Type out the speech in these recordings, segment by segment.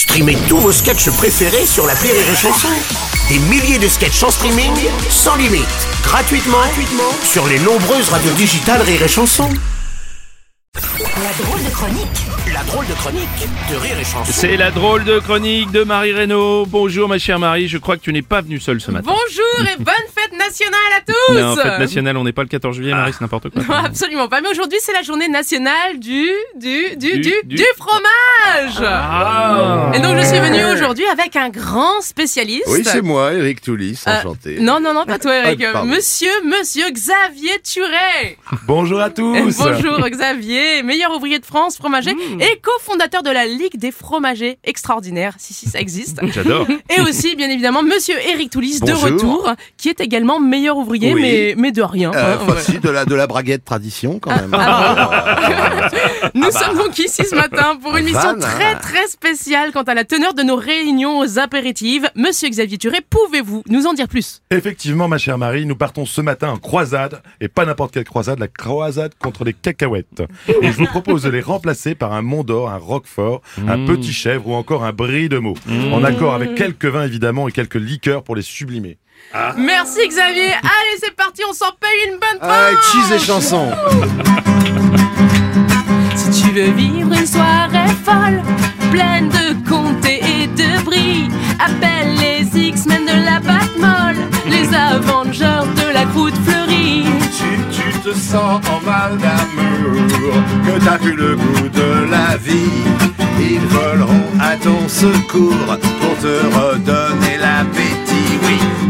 Streamez tous vos sketchs préférés sur la Rire et Chanson. Des milliers de sketchs en streaming, sans limite, gratuitement, gratuitement sur les nombreuses radios digitales Rire et Chanson. La drôle de chronique, la drôle de chronique de Rire et Chanson. C'est la drôle de chronique de Marie Reynaud. Bonjour ma chère Marie, je crois que tu n'es pas venue seule ce matin. Bonjour et bonne fête nationale à tous Non, fête nationale, on n'est pas le 14 juillet, Marie, c'est n'importe quoi. Non, absolument pas. Mais aujourd'hui, c'est la journée nationale du, du, du, Du- du, fromage. Ah. Et donc, je suis venue aujourd'hui avec un grand spécialiste. Oui, c'est moi, Eric Toulis, Euh, enchanté. non, non, non, pas toi, Eric. Ah, pardon. monsieur, monsieur Xavier Turet. Bonjour à tous. Bonjour, Xavier, meilleur ouvrier de France, fromager Mmh. et cofondateur de la Ligue des fromagers extraordinaires. Si, si, ça existe. J'adore. Et aussi, bien évidemment, monsieur Eric Toulis de retour, qui est également meilleur ouvrier, Oui. mais, mais de rien. Euh, hein, ouais. de la, de la braguette tradition, quand même. Nous sommes donc ici ce matin pour une mission très très spéciale quant à la teneur de nos réunions aux apéritives. Monsieur Xavier Turet, pouvez-vous nous en dire plus? Effectivement, ma chère Marie, nous partons ce matin en croisade, et pas n'importe quelle croisade, la croisade contre les cacahuètes. Et je vous propose de les remplacer par un Mont d'Or, un Roquefort, un Petit Chèvre ou encore un Brie de Meaux. En accord avec quelques vins évidemment et quelques liqueurs pour les sublimer. Merci Xavier. Allez, c'est parti, on s'en paye une bonne Avec tranche. cheese et chanson. Si tu veux vivre une soirée folle, pleine de comtés et de bris, appelle les X-Men de la pâte molle, les Avengers de la croûte fleurie. Tu, tu te sens en mal d'amour, que t'as plus le goût de la vie. Ils voleront à ton secours pour te redonner l'appétit.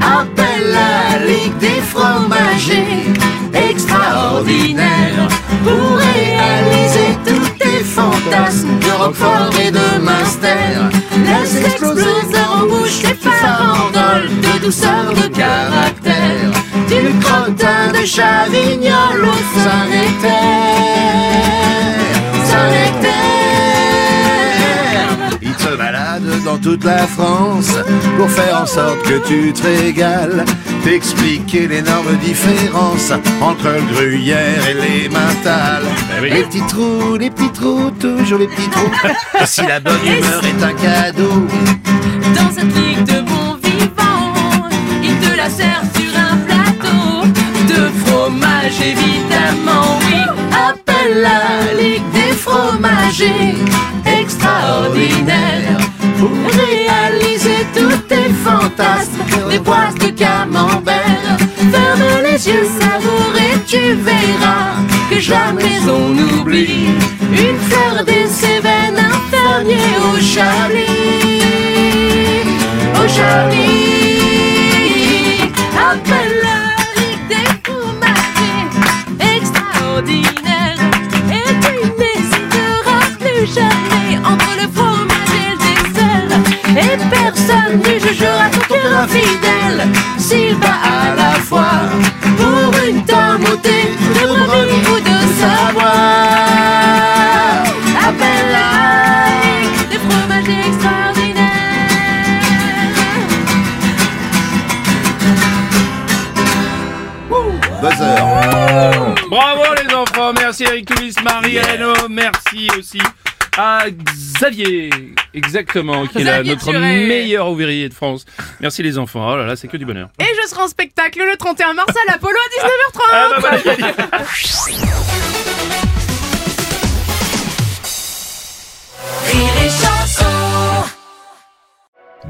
Appelle la Ligue des fromagers extraordinaire pour réaliser tous tes fantasmes de Roquefort et de Munster. Laisse exploser en bouche tes farandoles de douceur de caractère. Du crottin de Chavignol au Saint-Nectaire. Toute la France pour faire en sorte que tu te régales. T'expliquer l'énorme différence entre le gruyère et les mentales. oui. Les petits trous, les petits trous, toujours les petits trous. Et si la bonne humeur est un cadeau, Dans cette ligue de bons vivants, il te la sert sur un plateau de fromage évidemment, oui. appelle la Ligue des fromagers extraordinaire pour réaliser tous tes fantasmes, des boîtes de camembert. Ferme les yeux, savoure et tu verras que jamais on n'oublie une fleur des Cévennes, un fermier au Chablis, au. Infidèle S'il bat à la fois Pour une tomotée de brebis ou de savoir Appelle la Des fromagers extraordinaires. Buzzer. Bravo les enfants, merci Eric Toulis, Marie Reynaud, merci aussi à Xavier, exactement, qui est là, notre meilleur ouvrier de France. Merci les enfants, oh là là, c'est que du bonheur. Et je serai en spectacle le 31 mars à l'Apollo à 19h30. Ah bah voilà, j'ai dit.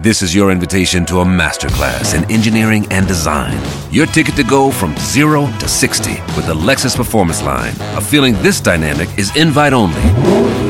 This is your invitation to a masterclass in engineering and design. Your ticket to go from zero to 60 with the Lexus Performance Line. A feeling this dynamic is invite only.